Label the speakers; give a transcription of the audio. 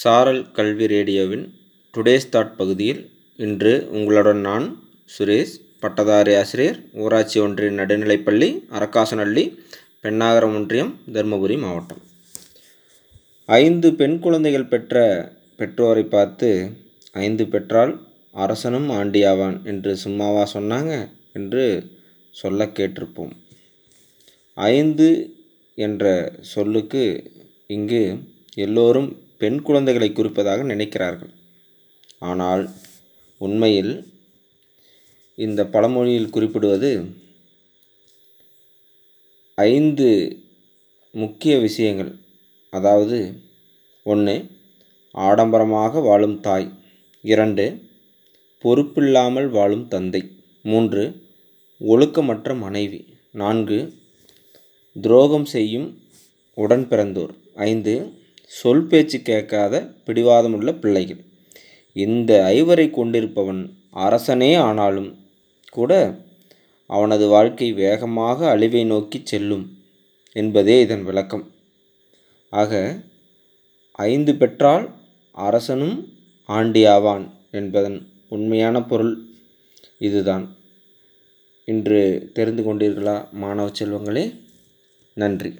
Speaker 1: சாரல் கல்வி ரேடியோவின் டுடேஸ் தாட் பகுதியில் இன்று உங்களுடன் நான் சுரேஷ் பட்டதாரி ஆசிரியர் ஊராட்சி ஒன்றிய நடுநிலைப்பள்ளி அரக்காசநள்ளி பெண்ணாகரம் ஒன்றியம் தருமபுரி மாவட்டம். ஐந்து பெண் குழந்தைகள் பெற்ற பெற்றோரை பார்த்து ஐந்து பெற்றால் அரசனும் ஆண்டியாவான் என்று சும்மாவா சொன்னாங்க என்று சொல்ல கேட்டிருப்போம். ஐந்து என்ற சொல்லுக்கு இங்கு எல்லோரும் பெண் குழந்தைகளை குறிப்பதாக நினைக்கிறார்கள். ஆனால் உண்மையில் இந்த பழமொழியில் குறிப்பிடுவது ஐந்து முக்கிய விஷயங்கள். அதாவது ஒன்று ஆடம்பரமாக வாழும் தாய். இரண்டு பொறுப்பில்லாமல் வாழும் தந்தை. மூன்று ஒழுக்கமற்ற மனைவி. நான்கு துரோகம் செய்யும் உடன் பிறந்தோர். ஐந்து சொல் பேச்சு கேட்காத பிடிவாதமுள்ள பிள்ளைகள். இந்த ஐவரை கொண்டிருப்பவன் அரசனே ஆனாலும் கூட அவனது வாழ்க்கை வேகமாக அழிவை நோக்கி செல்லும் என்பதே இதன் விளக்கம். ஆக ஐந்து பெற்றால் அரசனும் ஆண்டியாவான் என்பதன் உண்மையான பொருள் இதுதான். இன்று தெரிந்து கொண்டீர்களா மாணவ செல்வங்களே? நன்றி.